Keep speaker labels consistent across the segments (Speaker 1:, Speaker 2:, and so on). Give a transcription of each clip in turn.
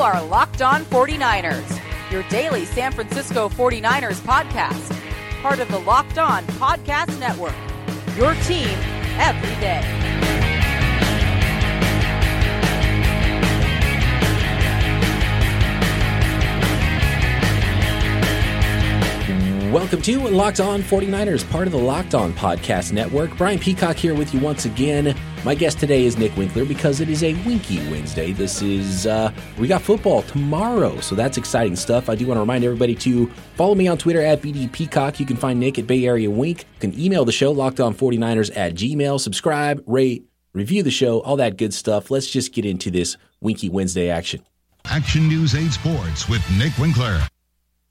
Speaker 1: are Locked On 49ers, your daily San Francisco 49ers podcast, part of the Locked On Podcast Network. Your team every day.
Speaker 2: Welcome to Locked On 49ers, part of the Locked On Podcast Network. Brian Peacock here with you once again. My guest today is Nick Winkler because it is a Winky Wednesday. This is, uh, we got football tomorrow, so that's exciting stuff. I do want to remind everybody to follow me on Twitter at BD Peacock. You can find Nick at Bay Area Wink. You can email the show, Locked On 49ers at Gmail. Subscribe, rate, review the show, all that good stuff. Let's just get into this Winky Wednesday action.
Speaker 3: Action News 8 Sports with Nick Winkler.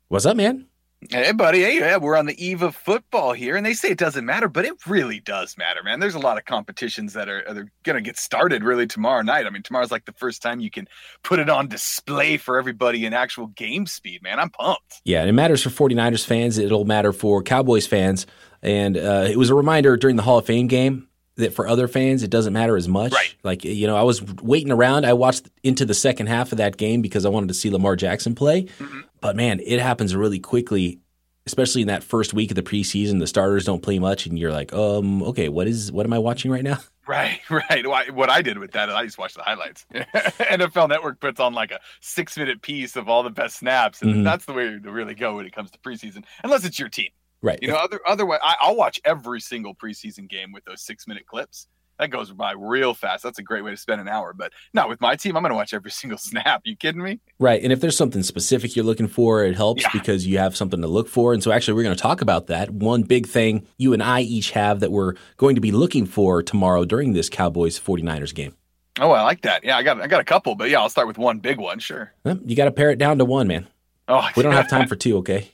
Speaker 2: What's up, man?
Speaker 4: Hey, buddy. Hey, yeah, we're on the eve of football here, and they say it doesn't matter, but it really does matter, man. There's a lot of competitions that are, are going to get started really tomorrow night. I mean, tomorrow's like the first time you can put it on display for everybody in actual game speed, man. I'm pumped.
Speaker 2: Yeah, and it matters for 49ers fans. It'll matter for Cowboys fans. And uh, it was a reminder during the Hall of Fame game that for other fans, it doesn't matter as much.
Speaker 4: Right.
Speaker 2: Like, you know, I was waiting around. I watched into the second half of that game because I wanted to see Lamar Jackson play. Mm-hmm. But man, it happens really quickly especially in that first week of the preseason, the starters don't play much, and you're like, um, okay, what is what am I watching right now?
Speaker 4: Right, right. What I did with that, I just watched the highlights. NFL Network puts on like a six minute piece of all the best snaps, and mm-hmm. that's the way to really go when it comes to preseason, unless it's your team.
Speaker 2: Right.
Speaker 4: You know, other otherwise, I, I'll watch every single preseason game with those six minute clips that goes by real fast. That's a great way to spend an hour. But not with my team. I'm going to watch every single snap. You kidding me?
Speaker 2: Right. And if there's something specific you're looking for, it helps yeah. because you have something to look for. And so actually, we're going to talk about that. One big thing you and I each have that we're going to be looking for tomorrow during this Cowboys 49ers game.
Speaker 4: Oh, I like that. Yeah, I got I got a couple, but yeah, I'll start with one big one. Sure.
Speaker 2: Well, you got to pare it down to one, man. Oh, we don't have time for two. Okay.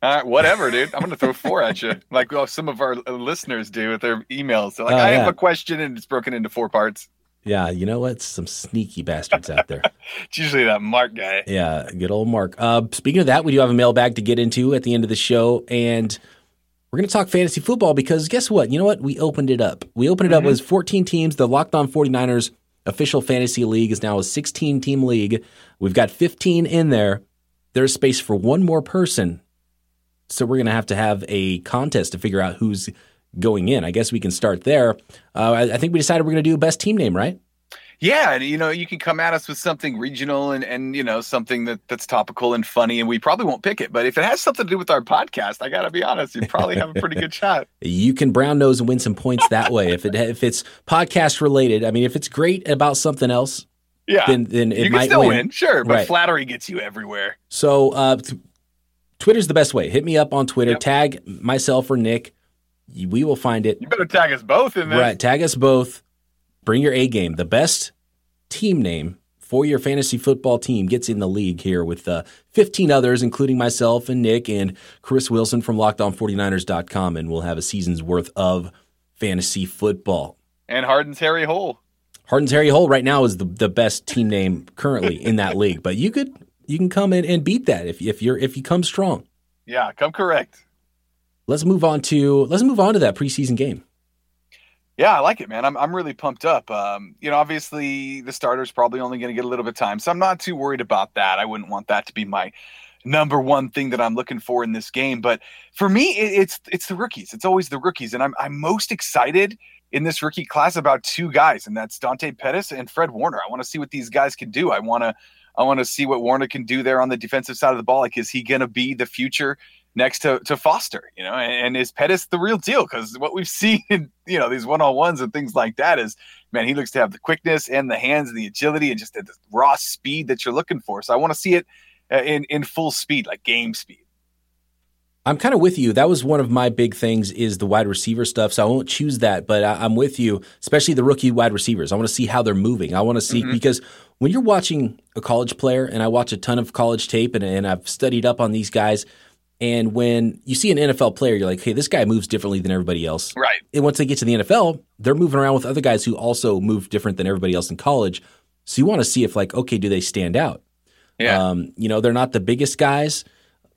Speaker 4: All right, whatever, dude. I'm going to throw four at you, like well, some of our listeners do with their emails. They're like, oh, I yeah. have a question, and it's broken into four parts.
Speaker 2: Yeah, you know what? Some sneaky bastards out there.
Speaker 4: it's usually that Mark guy.
Speaker 2: Yeah, good old Mark. Uh, speaking of that, we do have a mailbag to get into at the end of the show, and we're going to talk fantasy football because guess what? You know what? We opened it up. We opened it mm-hmm. up with 14 teams. The Locked On 49ers official fantasy league is now a 16 team league. We've got 15 in there. There's space for one more person so we're going to have to have a contest to figure out who's going in. I guess we can start there. Uh, I, I, think we decided we're going to do a best team name, right?
Speaker 4: Yeah, and you know, you can come at us with something regional and and you know something that that's topical and funny, and we probably won't pick it. But if it has something to do with our podcast, I got to be honest, you probably have a pretty good shot.
Speaker 2: You can brown nose and win some points that way. if it if it's podcast related, I mean, if it's great about something else,
Speaker 4: yeah,
Speaker 2: then then it
Speaker 4: you
Speaker 2: might
Speaker 4: still
Speaker 2: win.
Speaker 4: win. Sure, but right. flattery gets you everywhere.
Speaker 2: So uh, Twitter's the best way. Hit me up on Twitter. Yep. Tag myself or Nick. We will find it.
Speaker 4: You better tag us both in there.
Speaker 2: Right. Tag us both. Bring your A game. The best team name for your fantasy football team gets in the league here with uh, 15 others, including myself and Nick and Chris Wilson from LockedOn49ers.com, and we'll have a season's worth of fantasy football.
Speaker 4: And Harden's Harry Hole.
Speaker 2: Harden's Harry Hole right now is the, the best team name currently in that league, but you could you can come in and beat that if if you're if you come strong.
Speaker 4: Yeah, come correct.
Speaker 2: Let's move on to let's move on to that preseason game.
Speaker 4: Yeah, I like it, man. I'm I'm really pumped up. Um, you know, obviously the starter's probably only going to get a little bit of time, so I'm not too worried about that. I wouldn't want that to be my number one thing that I'm looking for in this game. But for me, it, it's it's the rookies. It's always the rookies, and I'm I'm most excited in this rookie class about two guys, and that's Dante Pettis and Fred Warner. I want to see what these guys can do. I want to I want to see what Warner can do there on the defensive side of the ball. Like, is he going to be the future next to, to Foster? You know, and, and is Pettis the real deal? Because what we've seen, in, you know, these one on ones and things like that is, man, he looks to have the quickness and the hands and the agility and just the, the raw speed that you're looking for. So I want to see it uh, in in full speed, like game speed.
Speaker 2: I'm kind of with you. That was one of my big things is the wide receiver stuff. So I won't choose that, but I, am with you, especially the rookie wide receivers. I want to see how they're moving. I want to see mm-hmm. because when you're watching a college player, and I watch a ton of college tape, and, and I've studied up on these guys. And when you see an NFL player, you're like, hey, this guy moves differently than everybody else.
Speaker 4: Right.
Speaker 2: And once they get to the NFL, they're moving around with other guys who also move different than everybody else in college. So you want to see if, like, okay, do they stand out?
Speaker 4: Yeah.
Speaker 2: Um, you know, they're not the biggest guys.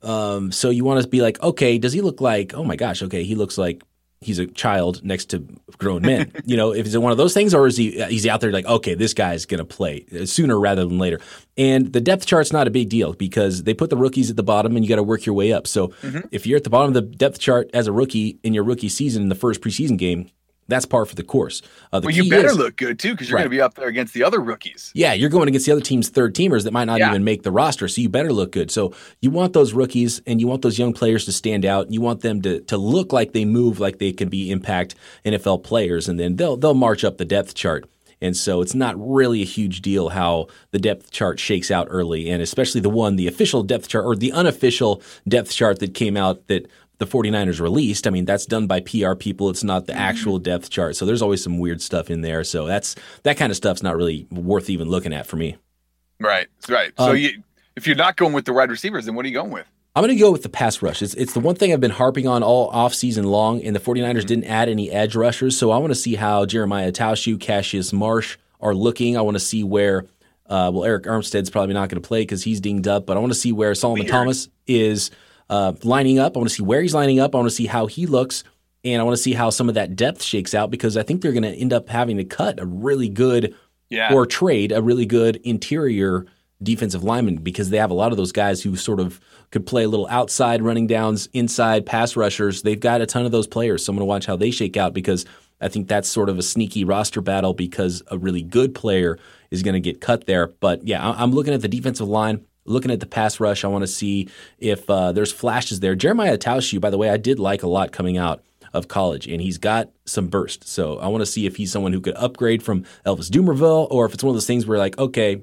Speaker 2: Um, so you want to be like, okay, does he look like, oh my gosh, okay, he looks like he's a child next to grown men. you know, if it's one of those things, or is he he's out there like, okay, this guy's going to play sooner rather than later. And the depth chart's not a big deal because they put the rookies at the bottom, and you got to work your way up. So mm-hmm. if you're at the bottom of the depth chart as a rookie in your rookie season in the first preseason game, that's par for the course.
Speaker 4: Uh, the well, you better is, look good too because you're right. going to be up there against the other rookies.
Speaker 2: Yeah, you're going against the other team's third teamers that might not yeah. even make the roster, so you better look good. So you want those rookies and you want those young players to stand out. You want them to to look like they move like they can be impact NFL players, and then they'll they'll march up the depth chart. And so it's not really a huge deal how the depth chart shakes out early, and especially the one, the official depth chart or the unofficial depth chart that came out that the 49ers released. I mean, that's done by PR people. It's not the actual mm-hmm. depth chart. So there's always some weird stuff in there. So that's that kind of stuff's not really worth even looking at for me.
Speaker 4: Right. Right. So um, you, if you're not going with the wide receivers, then what are you going with?
Speaker 2: I'm going to go with the pass rush. It's, it's the one thing I've been harping on all off season long, and the 49ers mm-hmm. didn't add any edge rushers. So I want to see how Jeremiah Attaochu, Cassius Marsh are looking. I want to see where, uh, well, Arik Armstead's probably not going to play because he's dinged up, but I want to see where Solomon Weird. Thomas is uh, lining up. I want to see where he's lining up. I want to see how he looks. And I want to see how some of that depth shakes out because I think they're going to end up having to cut a really good yeah. or trade a really good interior defensive lineman because they have a lot of those guys who sort of could play a little outside running downs, inside pass rushers. They've got a ton of those players. So I'm going to watch how they shake out because I think that's sort of a sneaky roster battle because a really good player is going to get cut there. But yeah, I'm looking at the defensive line looking at the pass rush, I want to see if uh, there's flashes there. Jeremiah Attaochu, by the way, I did like a lot coming out of college, and he's got some burst. So I want to see if he's someone who could upgrade from Elvis Dumervil, or if it's one of those things where like, okay,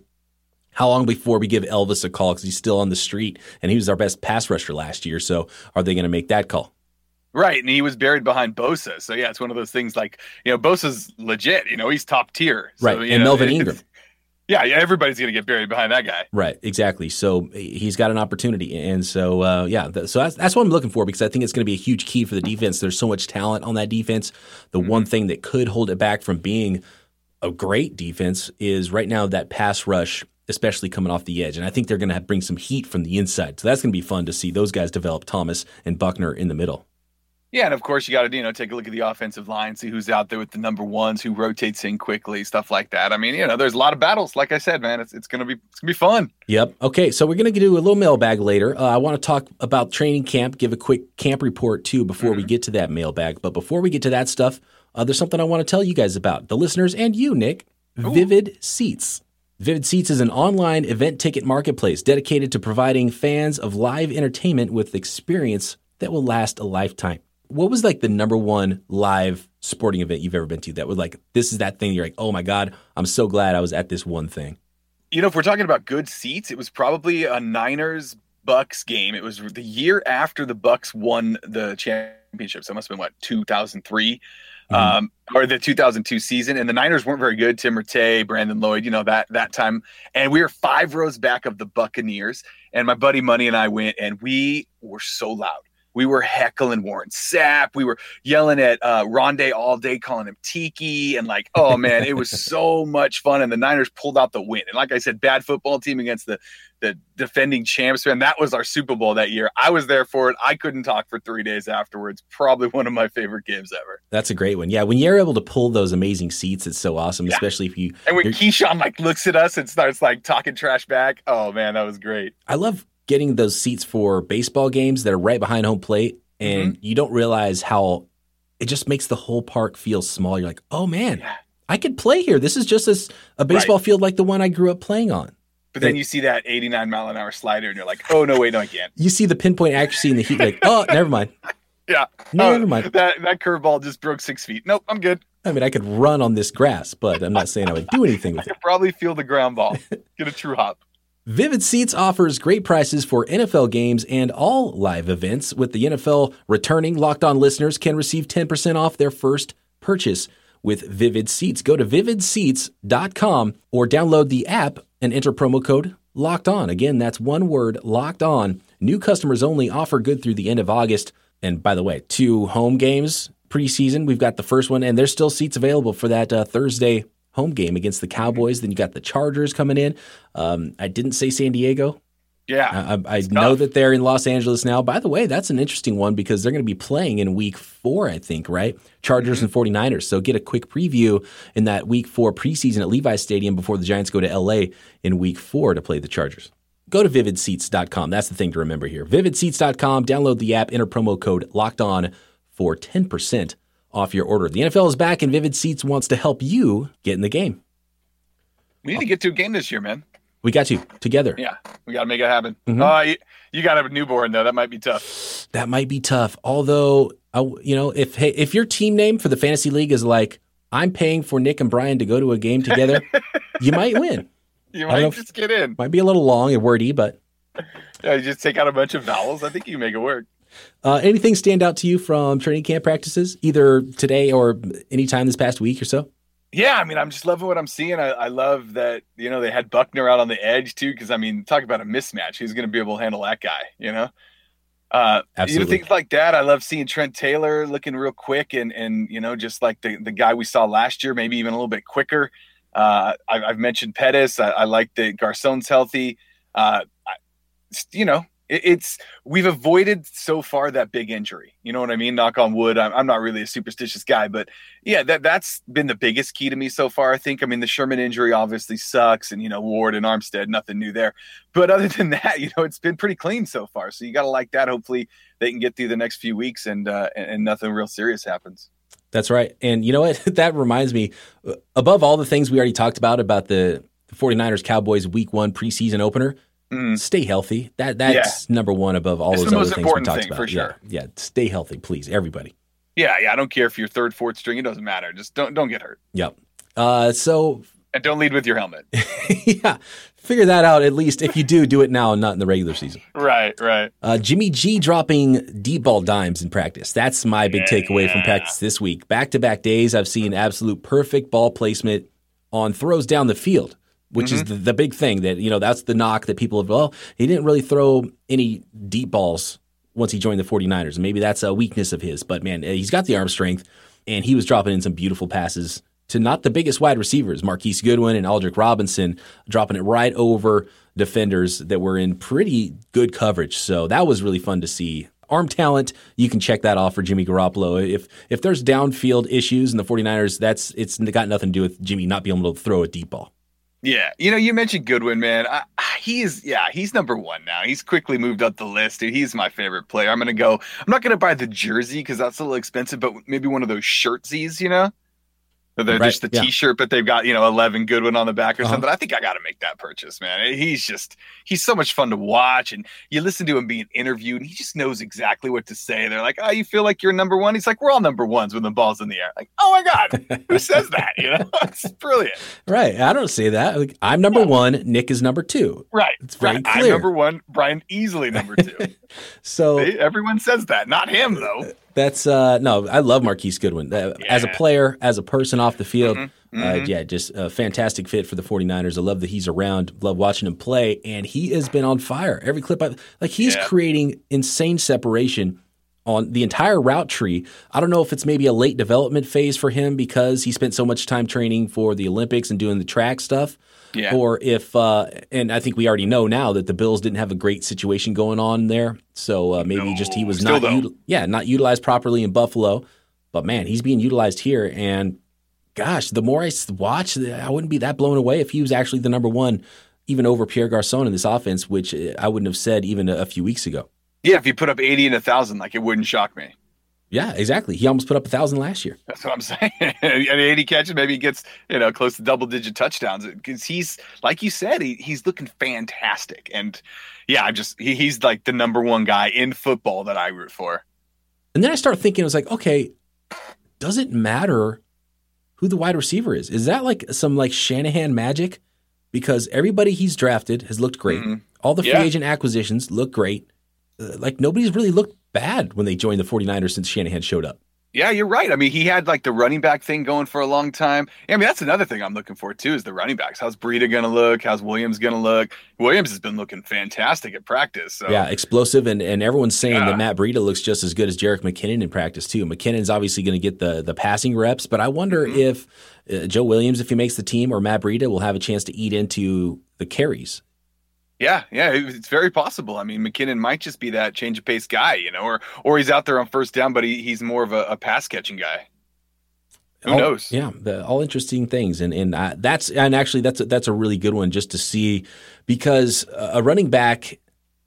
Speaker 2: how long before we give Elvis a call because he's still on the street and he was our best pass rusher last year. So are they going to make that call?
Speaker 4: Right, and he was buried behind Bosa. So yeah, it's one of those things like you know Bosa's legit. You know he's top tier.
Speaker 2: So, right, and know, Melvin Ingram.
Speaker 4: Yeah, everybody's going to get buried behind that guy.
Speaker 2: Right, exactly. So he's got an opportunity, and so uh, yeah, th- so that's, that's what I'm looking for because I think it's going to be a huge key for the defense. There's so much talent on that defense. The mm-hmm. one thing that could hold it back from being a great defense is right now that pass rush, especially coming off the edge, and I think they're going to bring some heat from the inside. So that's going to be fun to see those guys develop Thomas and Buckner in the middle.
Speaker 4: Yeah, and of course you got to you know take a look at the offensive line, see who's out there with the number ones, who rotates in quickly, stuff like that. I mean, you know, there's a lot of battles. Like I said, man, it's it's gonna be it's gonna be fun.
Speaker 2: Yep. Okay, so we're gonna do a little mailbag later. Uh, I want to talk about training camp, give a quick camp report too before mm-hmm. we get to that mailbag. But before we get to that stuff, uh, there's something I want to tell you guys about the listeners and you, Nick. Ooh. Vivid Seats. Vivid Seats is an online event ticket marketplace dedicated to providing fans of live entertainment with experience that will last a lifetime what was like the number one live sporting event you've ever been to that was like this is that thing you're like oh my god i'm so glad i was at this one thing.
Speaker 4: You know if we're talking about good seats it was probably a niners bucks game. It was the year after the bucks won the championship so it must have been what 2003 mm-hmm. um, or the 2002 season and the niners weren't very good. Tim rattay brandon lloyd you know that that time. And we were five rows back of the buccaneers and my buddy money and i went and we were so loud we were heckling Warren Sapp. We were yelling at uh, Rondé all day, calling him Tiki, and like, oh man, it was so much fun. And the Niners pulled out the win. And like I said, bad football team against the the defending champs, and that was our Super Bowl that year. I was there for it. I couldn't talk for three days afterwards. Probably one of my favorite games ever.
Speaker 2: That's a great one. Yeah, when you're able to pull those amazing seats, it's so awesome. Yeah. Especially if you
Speaker 4: and when Keyshawn like looks at us and starts like talking trash back. Oh man, that was great.
Speaker 2: I love getting those seats for baseball games that are right behind home plate, and mm-hmm. you don't realize how it just makes the whole park feel small. You're like, oh man, yeah. I could play here. This is just a, a baseball right. field like the one I grew up playing on.
Speaker 4: But then you see that 89 mile an hour slider, and you're like, oh no, wait, no, I can't.
Speaker 2: You see the pinpoint accuracy in the heat, like, oh, never mind.
Speaker 4: Yeah,
Speaker 2: never uh, mind.
Speaker 4: That that curveball just broke six feet. Nope, I'm good.
Speaker 2: I mean, I could run on this grass, but I'm not saying I would do anything with
Speaker 4: I it. Probably feel the ground ball. Get a true hop.
Speaker 2: Vivid Seats offers great prices for NFL games and all live events. With the NFL returning, Locked On listeners can receive 10% off their first purchase with Vivid Seats. Go to vividseats.com or download the app and enter promo code Locked On. Again, that's one word, Locked On. New customers only offer good through the end of August. And by the way, two home games preseason. We've got the first one, and there's still seats available for that uh, Thursday home game against the Cowboys. Then you got the Chargers coming in. Um, I didn't say San Diego.
Speaker 4: Yeah.
Speaker 2: I, I know that they're in Los Angeles now. By the way, that's an interesting one because they're going to be playing in week four, I think, right? Chargers mm-hmm. and 49ers. So get a quick preview in that week four preseason at Levi's Stadium before the Giants go to LA in week four to play the Chargers. Go to vividseats.com. That's the thing to remember here. Vividseats.com. Download the app, enter promo code locked on for 10% off your order. The NFL is back and Vivid Seats wants to help you get in the game.
Speaker 4: We need to get to a game this year, man.
Speaker 2: We got you together.
Speaker 4: Yeah, we got to make it happen. Mm-hmm. Uh, you, you got to have a newborn though. That might be tough.
Speaker 2: That might be tough. Although, uh, you know, if hey, if your team name for the fantasy league is like I'm paying for Nick and Brian to go to a game together, you might win.
Speaker 4: You might just get in.
Speaker 2: Might be a little long and wordy, but
Speaker 4: yeah, you just take out a bunch of vowels. I think you make it work.
Speaker 2: Uh, anything stand out to you from training camp practices, either today or anytime this past week or so?
Speaker 4: Yeah, I mean, I'm just loving what I'm seeing. I, I love that you know they had Buckner out on the edge too, because I mean, talk about a mismatch. Who's going to be able to handle that guy? You know, uh, Absolutely. You know, things like that. I love seeing Trent Taylor looking real quick, and and you know, just like the the guy we saw last year, maybe even a little bit quicker. Uh, I, have mentioned Pettis. I, I, like that Garcon's healthy. Uh, I, you know, it's we've avoided so far that big injury. You know what I mean? Knock on wood. I'm, I'm, not really a superstitious guy, but yeah, that that's been the biggest key to me so far. I think. I mean, the Sherman injury obviously sucks, and you know Ward and Armstead, nothing new there. But other than that, you know, it's been pretty clean so far. So you got to like that. Hopefully, they can get through the next few weeks, and uh, and, and nothing real serious happens.
Speaker 2: That's right. And you know what? that reminds me, uh, above all the things we already talked about about the 49ers Cowboys week one preseason opener, Mm. Stay healthy. That that's yeah. number one above all it's those other things we talked about.
Speaker 4: For sure.
Speaker 2: Yeah, yeah. Stay healthy, please, everybody.
Speaker 4: Yeah, yeah. I don't care if you're third, fourth string. It doesn't matter. Just don't don't get hurt.
Speaker 2: Yep. Uh, so
Speaker 4: and don't lead with your helmet.
Speaker 2: yeah, figure that out at least. If you do, do it now not in the regular season.
Speaker 4: Right, right.
Speaker 2: Uh, Jimmy G dropping deep ball dimes in practice. That's my big yeah. takeaway from practice this week. Back to back days, I've seen absolute perfect ball placement on throws down the field which mm-hmm. is the, the, big thing that you know that's the knock that people have well he didn't really throw any deep balls once he joined the 49ers and maybe that's a weakness of his but man he's got the arm strength and he was dropping in some beautiful passes to not the biggest wide receivers Marquise Goodwin and Aldrick Robinson dropping it right over defenders that were in pretty good coverage so that was really fun to see arm talent, you can check that off for Jimmy Garoppolo. If if there's downfield issues in the 49ers, that's it's got nothing to do with Jimmy not being able to throw a deep ball.
Speaker 4: Yeah, you know, you mentioned Goodwin, man. I, he is, yeah, he's number one now. He's quickly moved up the list. Dude. He's my favorite player. I'm gonna go. I'm not gonna buy the jersey because that's a little expensive, but maybe one of those shirtsies, you know. They're right. just the yeah. T-shirt, but they've got you know eleven Goodwin on the back or uh-huh. something. I think I got to make that purchase, man. He's just he's so much fun to watch, and you listen to him being interviewed, and he just knows exactly what to say. They're like, "Oh, you feel like you're number one?" He's like, "We're all number ones when the ball's in the air." Like, oh my god, who says that? You know, it's brilliant.
Speaker 2: Right? I don't say that. Like, I'm number yeah. one. Nick is number two.
Speaker 4: Right.
Speaker 2: It's very
Speaker 4: right.
Speaker 2: clear.
Speaker 4: I'm number one. Brian easily number two.
Speaker 2: so
Speaker 4: everyone says that, not him though.
Speaker 2: That's uh no, I love Marquise Goodwin. Uh, yeah. As a player, as a person off the field, mm-hmm. Uh, mm-hmm. Uh, yeah, just a fantastic fit for the 49ers. I love that he's around, love watching him play, and he has been on fire. Every clip I like he's yeah. creating insane separation on the entire route tree. I don't know if it's maybe a late development phase for him because he spent so much time training for the Olympics and doing the track stuff.
Speaker 4: Yeah.
Speaker 2: Or if, uh, and I think we already know now that the Bills didn't have a great situation going on there, so uh, maybe no, just he was not, util- yeah, not utilized properly in Buffalo. But man, he's being utilized here, and gosh, the more I watch, I wouldn't be that blown away if he was actually the number one, even over Pierre Garcon in this offense, which uh, I wouldn't have said even a, a few weeks ago.
Speaker 4: Yeah, if you put up eighty and a thousand, like it wouldn't shock me.
Speaker 2: Yeah, exactly. He almost put up a thousand last year.
Speaker 4: That's what I'm saying. and 80 catches, maybe he gets you know close to double digit touchdowns because he's like you said, he, he's looking fantastic. And yeah, I'm just he, he's like the number one guy in football that I root for.
Speaker 2: And then I start thinking, it was like, okay, does it matter who the wide receiver is? Is that like some like Shanahan magic? Because everybody he's drafted has looked great. Mm-hmm. All the free yeah. agent acquisitions look great. Uh, like nobody's really looked bad when they joined the 49ers since Shanahan showed up.
Speaker 4: Yeah, you're right. I mean, he had like the running back thing going for a long time. I mean, that's another thing I'm looking for too is the running backs. How's Breida going to look? How's Williams going to look? Williams has been looking fantastic at practice. So.
Speaker 2: Yeah, explosive, and, and everyone's saying yeah. that Matt Breida looks just as good as Jerick McKinnon in practice too. McKinnon's obviously going to get the the passing reps, but I wonder mm-hmm. if uh, Joe Williams, if he makes the team, or Matt Breida will have a chance to eat into the carries
Speaker 4: Yeah, yeah, it's very possible. I mean, McKinnon might just be that change of pace guy, you know, or or he's out there on first down, but he, he's more of a, a pass catching guy. Who
Speaker 2: all,
Speaker 4: knows?
Speaker 2: Yeah, the, all interesting things, and and uh, that's and actually that's a, that's a really good one just to see because a running back,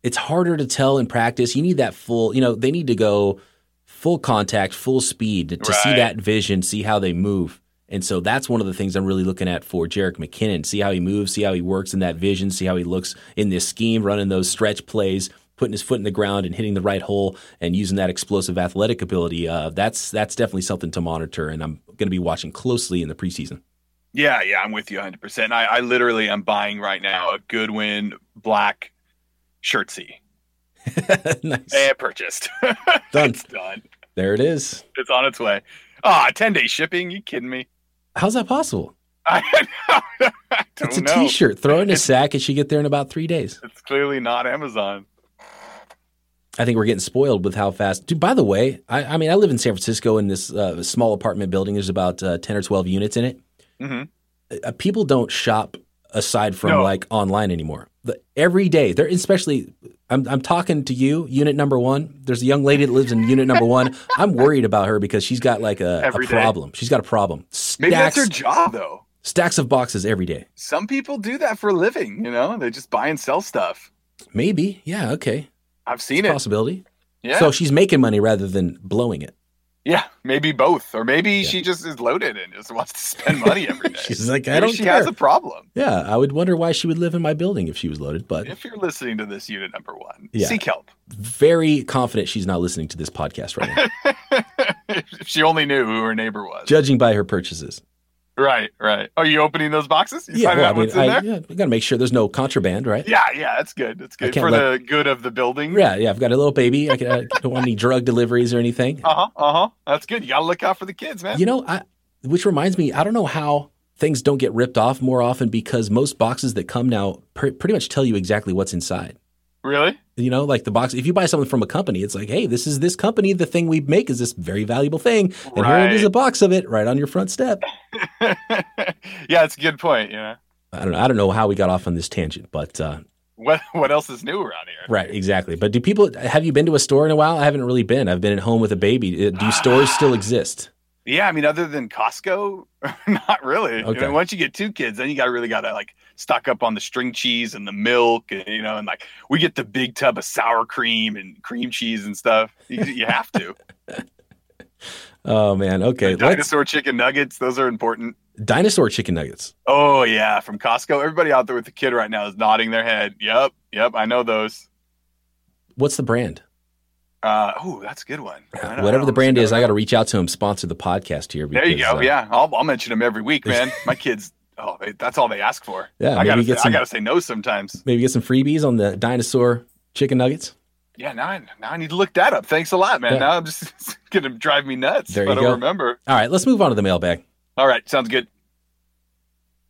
Speaker 2: it's harder to tell in practice. You need that full, you know, they need to go full contact, full speed to, to see that vision, see how they move. And so that's one of the things I'm really looking at for Jerick McKinnon. See how he moves, see how he works in that vision, see how he looks in this scheme, running those stretch plays, putting his foot in the ground and hitting the right hole, and using that explosive athletic ability. Uh, that's that's definitely something to monitor, and I'm going to be watching closely in the preseason.
Speaker 4: Yeah, yeah, I'm with you 100. percent I, I literally am buying right now a Goodwin black shirtsy
Speaker 2: nice,
Speaker 4: and purchased.
Speaker 2: Done.
Speaker 4: it's done.
Speaker 2: there it is.
Speaker 4: It's on its way. Ah, 10 day shipping? You kidding me?
Speaker 2: How's that possible?
Speaker 4: I, I don't
Speaker 2: It's a
Speaker 4: know.
Speaker 2: shirt Throw it in a
Speaker 4: It's-
Speaker 2: sack. It should get there in about three days.
Speaker 4: It's clearly not Amazon.
Speaker 2: I think we're getting spoiled with how fast. Dude, by the way, I, I mean, I live in San Francisco in this uh, small apartment building. There's about uh, 10 or 12 units in it.
Speaker 4: Mhm.
Speaker 2: Uh, people don't shop aside from
Speaker 4: No.
Speaker 2: like online anymore. The, every day, they're especially. I'm, I'm talking to you, unit number one. There's a young lady that lives in unit number one. I'm worried about her because she's got like a, a problem. She's got a problem.
Speaker 4: Maybe
Speaker 2: Stacks,
Speaker 4: that's her job, though.
Speaker 2: stacks of boxes every day.
Speaker 4: Some people do that for a living, you know? They just buy and sell stuff.
Speaker 2: Maybe. Yeah. Okay.
Speaker 4: I've seen
Speaker 2: It's
Speaker 4: it.
Speaker 2: possibility.
Speaker 4: Yeah.
Speaker 2: So she's making money rather than blowing it.
Speaker 4: Yeah, maybe both. Or maybe
Speaker 2: Yeah.
Speaker 4: she just is loaded and just wants to spend money every day.
Speaker 2: She's like, I
Speaker 4: Maybe
Speaker 2: don't
Speaker 4: she
Speaker 2: care.
Speaker 4: has a problem.
Speaker 2: Yeah, I would wonder why she would live in my building if she was loaded, but
Speaker 4: If you're listening to this unit number one,
Speaker 2: Yeah.
Speaker 4: seek help.
Speaker 2: very confident she's not listening to this podcast right now,
Speaker 4: if she only knew who her neighbor was.
Speaker 2: judging by her purchases.
Speaker 4: Right, right. Are you opening those boxes? You
Speaker 2: Yeah, well, I mean, I, yeah, we got to make sure there's no contraband, right?
Speaker 4: Yeah, yeah, that's good. That's good for
Speaker 2: let-
Speaker 4: the good of the building.
Speaker 2: Yeah, yeah. I've got a little baby. I, can, I don't want any drug deliveries or anything.
Speaker 4: Uh huh. Uh huh. That's good. You got to look out for the kids, man.
Speaker 2: You know, I, which reminds me, I don't know how things don't get ripped off more often because most boxes that come now pr- pretty much tell you exactly what's inside.
Speaker 4: Really?
Speaker 2: You know, like the box. If you buy something from a company, it's like, hey, this is this company. The thing we make is this very valuable thing, and here it is, a box of it right on your front step.
Speaker 4: yeah, it's a good point. You know,
Speaker 2: I don't know. I don't know how we got off on this tangent, but uh,
Speaker 4: what what else is new around here?
Speaker 2: right, exactly. But do people have you been to a store in a while? I haven't really been. I've been at home with a baby. Uh, Do stores still exist?
Speaker 4: Yeah, I mean, other than Costco, not really.
Speaker 2: Okay.
Speaker 4: know, once you get two kids, then you got to really got to like stock up on the string cheese and the milk, and, you know, and like we get the big tub of sour cream and cream cheese and stuff. You, you have to.
Speaker 2: Oh man, okay. Let's,
Speaker 4: Dinosaur chicken nuggets, those are important.
Speaker 2: dinosaur chicken nuggets.
Speaker 4: Oh yeah, from Costco. Everybody out there with the kid right now is nodding their head. Yep, yep, I know those.
Speaker 2: What's the brand?
Speaker 4: Uh, oh, that's a good one.
Speaker 2: Whatever the brand is, I got to reach out to him, sponsor the podcast here.
Speaker 4: There you go.
Speaker 2: uh,
Speaker 4: yeah, I'll, I'll mention them every week, man. My kids. Oh, they, that's all they ask for.
Speaker 2: Yeah,
Speaker 4: I gotta.
Speaker 2: get
Speaker 4: Say,
Speaker 2: some-
Speaker 4: I gotta say no sometimes.
Speaker 2: Maybe get some freebies on the dinosaur chicken nuggets.
Speaker 4: Yeah, now I, now I need to look that up. Thanks a lot, man.
Speaker 2: Yeah.
Speaker 4: Now I'm just gonna drive me nuts.
Speaker 2: There
Speaker 4: if I
Speaker 2: you
Speaker 4: don't
Speaker 2: go.
Speaker 4: remember.
Speaker 2: All right, let's move on to the mailbag.
Speaker 4: All right, sounds good.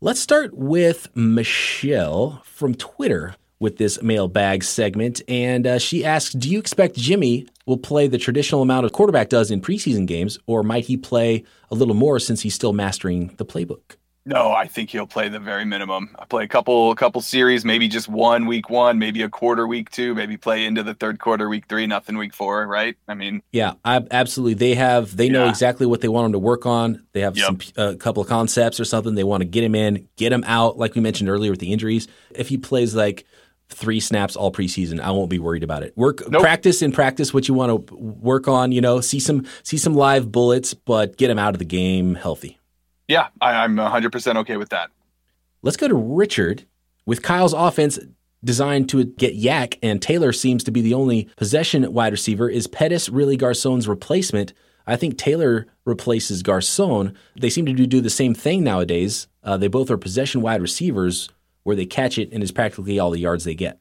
Speaker 2: Let's start with Michelle from Twitter with this mailbag segment. And uh, she asks Do you expect Jimmy will play the traditional amount of quarterback does in preseason games, or might he play a little more since he's still mastering the playbook?
Speaker 4: No, I think he'll play the very minimum. I play a couple a couple series, maybe just one week one, maybe a quarter week two, maybe play into the third quarter week three, nothing week four, right? I mean,
Speaker 2: Yeah, I, absolutely. They have they know exactly what they want him to work on. They have
Speaker 4: Yep.
Speaker 2: some a couple of concepts or something. They want to get him in, get him out. Like we mentioned earlier with the injuries, if he plays like three snaps all preseason, I won't be worried about it. Work
Speaker 4: Nope.
Speaker 2: practice and practice what you want to work on. You know, see some see some live bullets, but get him out of the game healthy.
Speaker 4: yeah, I, I'm 100% okay with that.
Speaker 2: Let's go to Richard with Kyle's offense designed to get YAC, and Taylor seems to be the only possession wide receiver. Is Pettis really Garcon's replacement? I think Taylor replaces Garcon. They seem to do, do the same thing nowadays. Uh, they both are possession wide receivers where they catch it and is practically all the yards they get.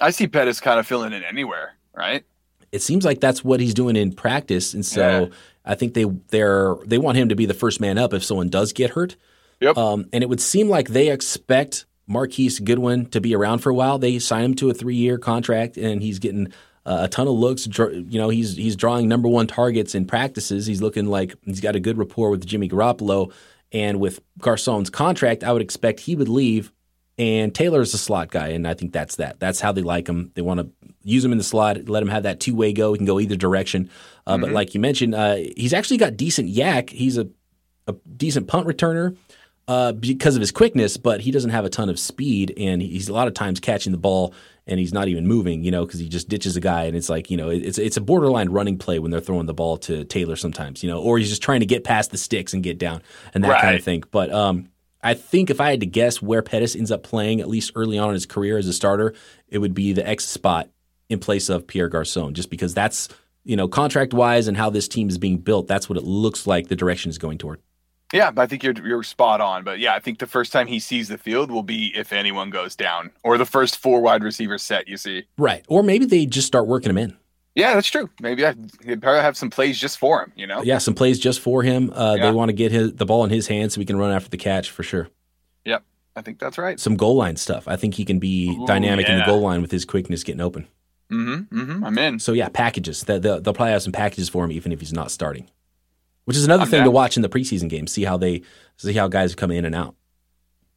Speaker 4: I see Pettis kind of filling in anywhere, right?
Speaker 2: It seems like that's what he's doing in practice, and so
Speaker 4: Yeah.
Speaker 2: I think they they're they want him to be the first man up if someone does get hurt.
Speaker 4: Yep.
Speaker 2: Um, and it would seem like they expect Marquise Goodwin to be around for a while. They sign him to a three year contract, and he's getting uh, a ton of looks. You know, he's he's drawing number one targets in practices. He's looking like he's got a good rapport with Jimmy Garoppolo, and with Garcon's contract, I would expect he would leave and Taylor's a slot guy, and I think that's that. That's how they like him. They want to use him in the slot, let him have that two way go. He can go either direction. Uh, But like you mentioned, uh, he's actually got decent YAC. He's a, a decent punt returner uh, because of his quickness, but he doesn't have a ton of speed, and he's a lot of times catching the ball and he's not even moving, you know, because he just ditches a guy, and it's like you know, it's it's a borderline running play when they're throwing the ball to Taylor sometimes, you know, or he's just trying to get past the sticks and get down and that kind of thing. But um, I think if I had to guess where Pettis ends up playing, at least early on in his career as a starter, it would be the X spot in place of Pierre Garcon, just because that's you know contract wise and how this team is being built. That's what it looks like the direction is going toward.
Speaker 4: Yeah, I think you're you're spot on. But yeah, I think the first time he sees the field will be if anyone goes down, or the first four wide receiver set you see.
Speaker 2: Right. Or maybe they just start working him in.
Speaker 4: Yeah, that's true. Maybe I, he'd probably have some plays just for him. You know.
Speaker 2: Yeah, some plays just for him. Uh,
Speaker 4: Yeah.
Speaker 2: They want to get his, the ball in his hands so he can run after the catch for sure.
Speaker 4: Yep, I think that's right.
Speaker 2: Some goal line stuff. I think he can be
Speaker 4: Ooh,
Speaker 2: dynamic in the goal line with his quickness getting open.
Speaker 4: Mm-hmm. Mm-hmm. I'm in.
Speaker 2: So yeah, packages. They'll, they'll they'll probably have some packages for him even if he's not starting. Which is another
Speaker 4: I'm
Speaker 2: thing to watch in the preseason games. See how they see how guys come in and out.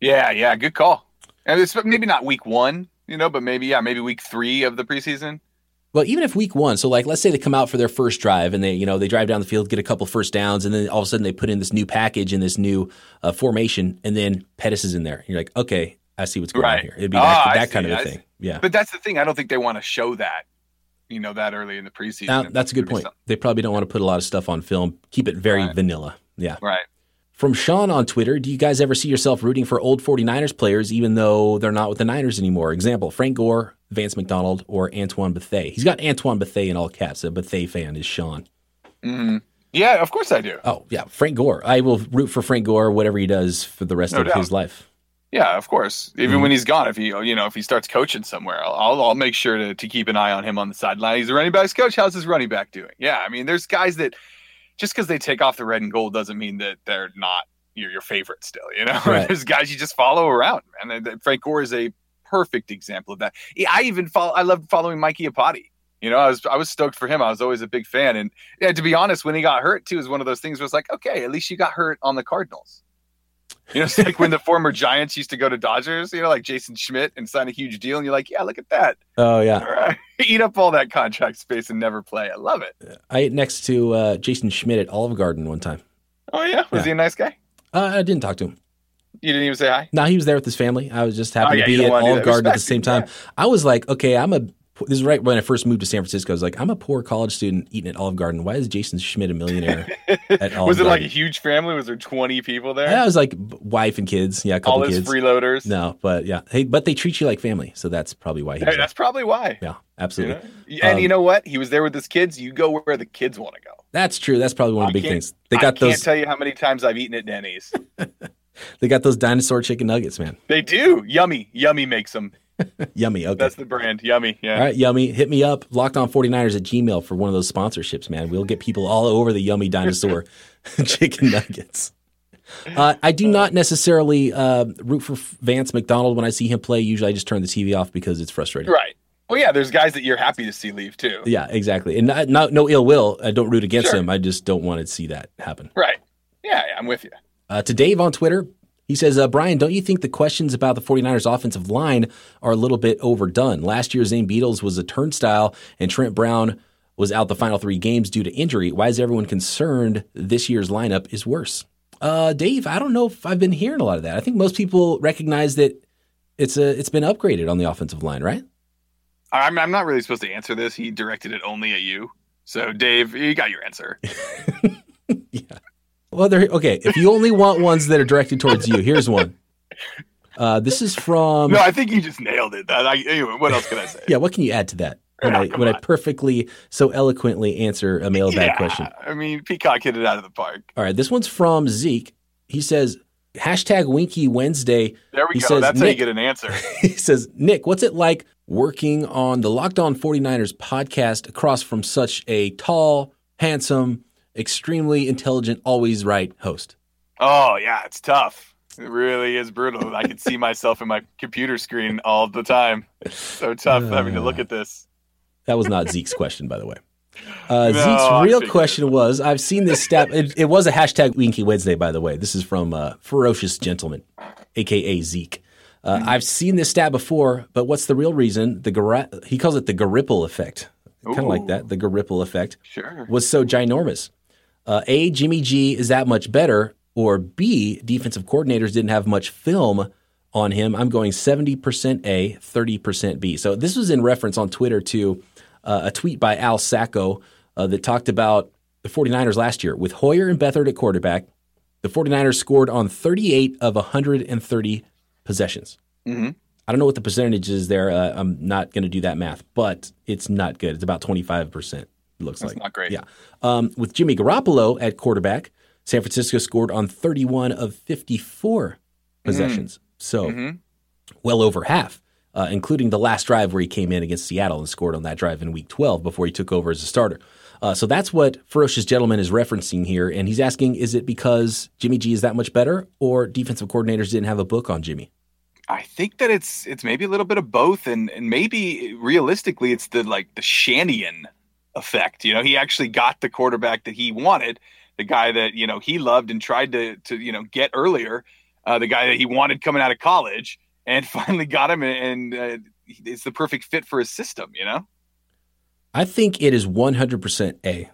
Speaker 4: Yeah, yeah, good call. And it's maybe not week one, you know, but maybe yeah, maybe week three of the preseason.
Speaker 2: Well, even if week one, so like let's say they come out for their first drive and they, you know, they drive down the field, get a couple first downs, and then all of a sudden they put in this new package and this new uh, formation, and then Pettis is in there. And You're like, okay, I see what's going on here. It'd be
Speaker 4: Ah,
Speaker 2: that, that kind of a
Speaker 4: I
Speaker 2: thing.
Speaker 4: see.
Speaker 2: Yeah.
Speaker 4: But that's the thing. I don't think they want to show that, you know, that early in the preseason.
Speaker 2: Now, that's a good point. They probably don't want to put a lot of stuff on film. Keep it very
Speaker 4: Right.
Speaker 2: vanilla. Yeah.
Speaker 4: Right.
Speaker 2: From Sean on Twitter, do you guys ever see yourself rooting for old 49ers players even though they're not with the Niners anymore? Example, Frank Gore, Vance McDonald, or Antoine Bethea. He's got Antoine Bethea in all caps. A Bethea fan is Sean.
Speaker 4: hmm Yeah, of course I do.
Speaker 2: Oh, yeah, Frank Gore. I will root for Frank Gore, whatever he does for the rest
Speaker 4: No
Speaker 2: of
Speaker 4: doubt.
Speaker 2: his life.
Speaker 4: Yeah, of course. Even
Speaker 2: Mhm.
Speaker 4: when he's gone, if he you know if he starts coaching somewhere, I'll I'll, I'll make sure to, to keep an eye on him on the sideline. He's a running backs coach. How's his running back doing? Yeah, I mean, there's guys that just because they take off the red and gold doesn't mean that they're not your your favorite still. You know,
Speaker 2: Right.
Speaker 4: there's guys you just follow around, and Frank Gore is a perfect example of that. I even follow. I loved following Mike Iupati. You know, I was I was stoked for him. I was always a big fan, and yeah, to be honest, when he got hurt too, is one of those things where it's like, okay, at least you got hurt on the Cardinals. You know, it's like when the former Giants used to go to Dodgers, you know, like Jason Schmidt and sign a huge deal, and you're like, yeah, look at that.
Speaker 2: Oh, yeah.
Speaker 4: right. Eat up all that contract space and never play. I love it.
Speaker 2: I ate next to uh, Jason Schmidt at Olive Garden one time.
Speaker 4: Oh, yeah. Was
Speaker 2: Yeah.
Speaker 4: he a nice guy?
Speaker 2: Uh, I didn't talk to him.
Speaker 4: You didn't even say hi?
Speaker 2: No, he was there with his family. I was just happy
Speaker 4: Oh, yeah,
Speaker 2: to be at Olive. Garden at the same time.
Speaker 4: yeah.
Speaker 2: I was like, okay, I'm a. This is right when I first moved to San Francisco. I was like, I'm a poor college student eating at Olive Garden. Why is Jason Schmidt a millionaire? At Olive Garden?
Speaker 4: was it like a huge family? Was there 20 people there?
Speaker 2: Yeah, I was like wife and kids. Yeah, a couple
Speaker 4: all his
Speaker 2: kids.
Speaker 4: freeloaders?
Speaker 2: No, but yeah, hey, but they treat you like family, so that's probably why he.
Speaker 4: Hey, that's probably why.
Speaker 2: yeah,
Speaker 4: You
Speaker 2: absolutely.
Speaker 4: know? And
Speaker 2: Um,
Speaker 4: you know what? He was there with his kids. You go where the kids want to go.
Speaker 2: That's true. That's probably one of the
Speaker 4: I
Speaker 2: big
Speaker 4: can't-
Speaker 2: things. They
Speaker 4: I
Speaker 2: got
Speaker 4: can't
Speaker 2: those.
Speaker 4: tell you how many times I've eaten at Denny's.
Speaker 2: They got those dinosaur chicken nuggets, man.
Speaker 4: they do. Yummy. Yummy makes them.
Speaker 2: Yummy. Okay.
Speaker 4: That's the brand. Yummy. Yeah.
Speaker 2: All right, Yummy, hit me up, locked on 49ers at Gmail for one of those sponsorships, man. We'll get people all over the Yummy Dinosaur chicken nuggets. Uh, I do not necessarily uh, root for Vance McDonald when I see him play. Usually I just turn the TV off because it's frustrating.
Speaker 4: Right. Well, yeah, there's guys that you're happy to see leave too.
Speaker 2: Yeah, exactly. And not, not, no ill will. I don't root against
Speaker 4: Sure.
Speaker 2: him. I just don't want to see that happen.
Speaker 4: Right. Yeah, yeah, I'm with you.
Speaker 2: Uh, to Dave on Twitter, he says, uh, Brian, don't you think the questions about the 49ers offensive line are a little bit overdone? Last year, Zane Beadles was a turnstile and Trent Brown was out the final three games due to injury. Why is everyone concerned this year's lineup is worse? Uh, Dave, I don't know if I've been hearing a lot of that. I think most people recognize that it's a, it's been upgraded on the offensive line, right?
Speaker 4: I'm, I'm not really supposed to answer this. He directed it only at you. So, Dave, you got your answer.
Speaker 2: Well, they're Okay, if you only want ones that are directed towards you, here's one. Uh, this is from.
Speaker 4: no, I think you just nailed it. I, anyway, what else can I say?
Speaker 2: Yeah, what can you add to that? When, I, when I perfectly, so eloquently answer a mailbag
Speaker 4: Yeah,
Speaker 2: question.
Speaker 4: I mean, Peacock hit it out of the park.
Speaker 2: All right, this one's from Zeke. He says, hashtag Winky Wednesday.
Speaker 4: There we
Speaker 2: He
Speaker 4: go.
Speaker 2: says,
Speaker 4: That's how you get an answer.
Speaker 2: He says, Nick, what's it like working on the Locked On 49ers podcast across from such a tall, handsome, extremely intelligent, always right host?
Speaker 4: Oh, yeah, it's tough. It really is brutal. I can see myself in my computer screen all the time. It's So tough having to look at this.
Speaker 2: That was not Zeke's question, by the way. Uh,
Speaker 4: No,
Speaker 2: Zeke's real question was I've seen this stat. It, it was a hashtag Winky Wednesday, by the way. This is from uh, Ferocious Gentleman, AKA Zeke. Uh, I've seen this stat before, but what's the real reason? The Gar- he calls it the Garipple effect, kind of like that. The Garipple effect
Speaker 4: Sure.
Speaker 2: was so ginormous. Uh, a, Jimmy G is that much better, or B, defensive coordinators didn't have much film on him. I'm going 70% A, 30% B. So this was in reference on Twitter to uh, a tweet by Al Sacco uh, that talked about the 49ers last year with Hoyer and Beathard at quarterback. The 49ers scored on 38 of 130 possessions.
Speaker 4: hmm
Speaker 2: I don't know what the percentage is there. Uh, I'm not going to do that math, but it's not good. It's about 25%. It looks
Speaker 4: That's
Speaker 2: like.
Speaker 4: not great.
Speaker 2: Yeah. Um, with Jimmy Garoppolo at quarterback, San Francisco scored on 31 of 54 possessions. So
Speaker 4: Mhm.
Speaker 2: well over half, uh, including the last drive where he came in against Seattle and scored on that drive in week 12 before he took over as a starter. Uh, so that's what Ferocious Gentleman is referencing here. And he's asking is it because Jimmy G is that much better or defensive coordinators didn't have a book on Jimmy?
Speaker 4: I think that it's it's maybe a little bit of both, and and maybe realistically, it's the like the Shanahan effect. You know, he actually got the quarterback that he wanted, the guy that you know he loved and tried to to you know get earlier, uh, the guy that he wanted coming out of college, and finally got him, and uh, it's the perfect fit for his system. You know.
Speaker 2: I think it is 100% A.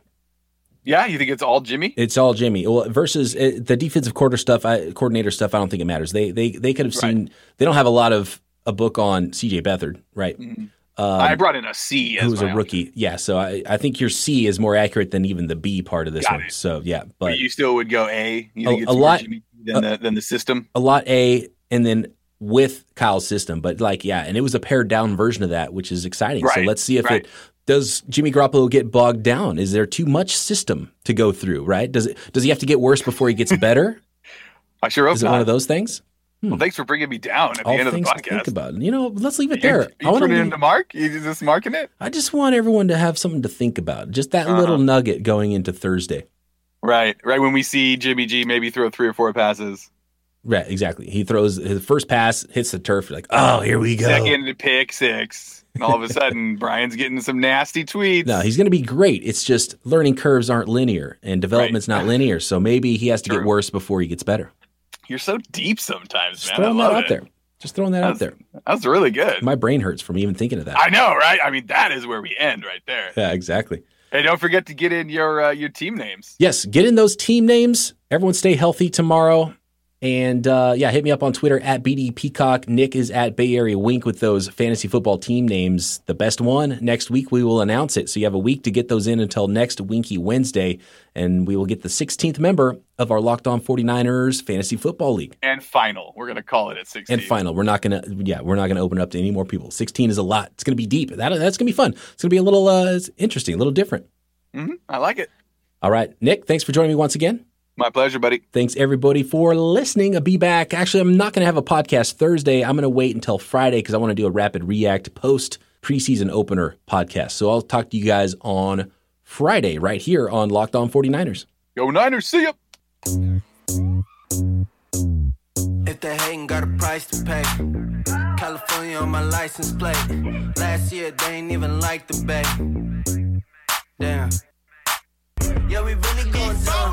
Speaker 4: Yeah, you think it's all Jimmy?
Speaker 2: It's all Jimmy. Well, versus uh, the defensive quarter stuff, I, coordinator stuff. I don't think it matters. They they they could have seen. They don't have a lot of a book on C.J. Beathard, right?
Speaker 4: Mhm.
Speaker 2: Um,
Speaker 4: I brought in a C as
Speaker 2: who was
Speaker 4: my
Speaker 2: a rookie. Yeah, so I, I think your C is more accurate than even the B part of this
Speaker 4: Got
Speaker 2: one.
Speaker 4: it.
Speaker 2: So yeah,
Speaker 4: But
Speaker 2: but
Speaker 4: you still would go A. You
Speaker 2: A-
Speaker 4: think it's
Speaker 2: a lot-
Speaker 4: than the than the system.
Speaker 2: a lot A, and then with Kyle's system. But like yeah, and it was a pared down version of that, which is exciting. So let's see if
Speaker 4: right.
Speaker 2: it does. Jimmy Garoppolo get bogged down? Is there too much system to go through? Right? Does it? Does he have to get worse before he gets better?
Speaker 4: I sure hope
Speaker 2: is it
Speaker 4: not.
Speaker 2: one of those things?
Speaker 4: Well, thanks for bringing me down at
Speaker 2: All
Speaker 4: the end of the
Speaker 2: to think
Speaker 4: podcast.
Speaker 2: about. You know, let's leave it
Speaker 4: You-
Speaker 2: there. I
Speaker 4: You,
Speaker 2: wanna
Speaker 4: put it into Mark? You just marking it?
Speaker 2: I just want everyone to have something to think about. Just that
Speaker 4: Uh-huh.
Speaker 2: little nugget going into Thursday.
Speaker 4: Right, right. When we see Jimmy G maybe throw three or four passes,
Speaker 2: Right, exactly. He throws his first pass, hits the turf. Like, oh, here we go.
Speaker 4: second pick six, and all of a sudden Brian's getting some nasty tweets.
Speaker 2: No, he's going to be great. It's just learning curves aren't linear and development's not linear. So maybe he has to get worse before he gets better.
Speaker 4: You're so deep sometimes,
Speaker 2: Just
Speaker 4: man.
Speaker 2: throwing that out
Speaker 4: it.
Speaker 2: there. Just throwing that out there.
Speaker 4: That was really good.
Speaker 2: My brain hurts from even thinking of that.
Speaker 4: I know, right? I mean, that is where we end right there.
Speaker 2: yeah, exactly.
Speaker 4: Hey, don't forget to get in your uh, your team names.
Speaker 2: Yes, get in those team names. Everyone stay healthy tomorrow. And uh, yeah, hit me up on Twitter at BD Peacock. Nick is at Bay Area Wink with those fantasy football team names. The best one next week, we will announce it. So you have a week to get those in until next Winky Wednesday. And we will get the 16th member of our Locked On 49ers Fantasy Football League.
Speaker 4: And final, we're gonna call it at sixteen.
Speaker 2: And final, we're not gonna, yeah, we're not gonna open up to any more people. 16 is a lot. It's gonna be deep. That, that's gonna be fun. It's gonna be a little uh, interesting, a little different.
Speaker 4: Mhm, I like it.
Speaker 2: All right, Nick, thanks for joining me once again.
Speaker 4: My pleasure, buddy.
Speaker 2: Thanks everybody for listening. I'll be back. Actually, I'm not going to have a podcast Thursday. I'm going to wait until Friday because I want to do a rapid react post preseason opener podcast. So I'll talk to you guys on Friday right here on Locked On 49ers.
Speaker 4: Go Niners. See ya.
Speaker 5: If they hating, got a price to pay. California on my license plate. Last year they ain't even like the bay. Damn. Yeah, we really going down.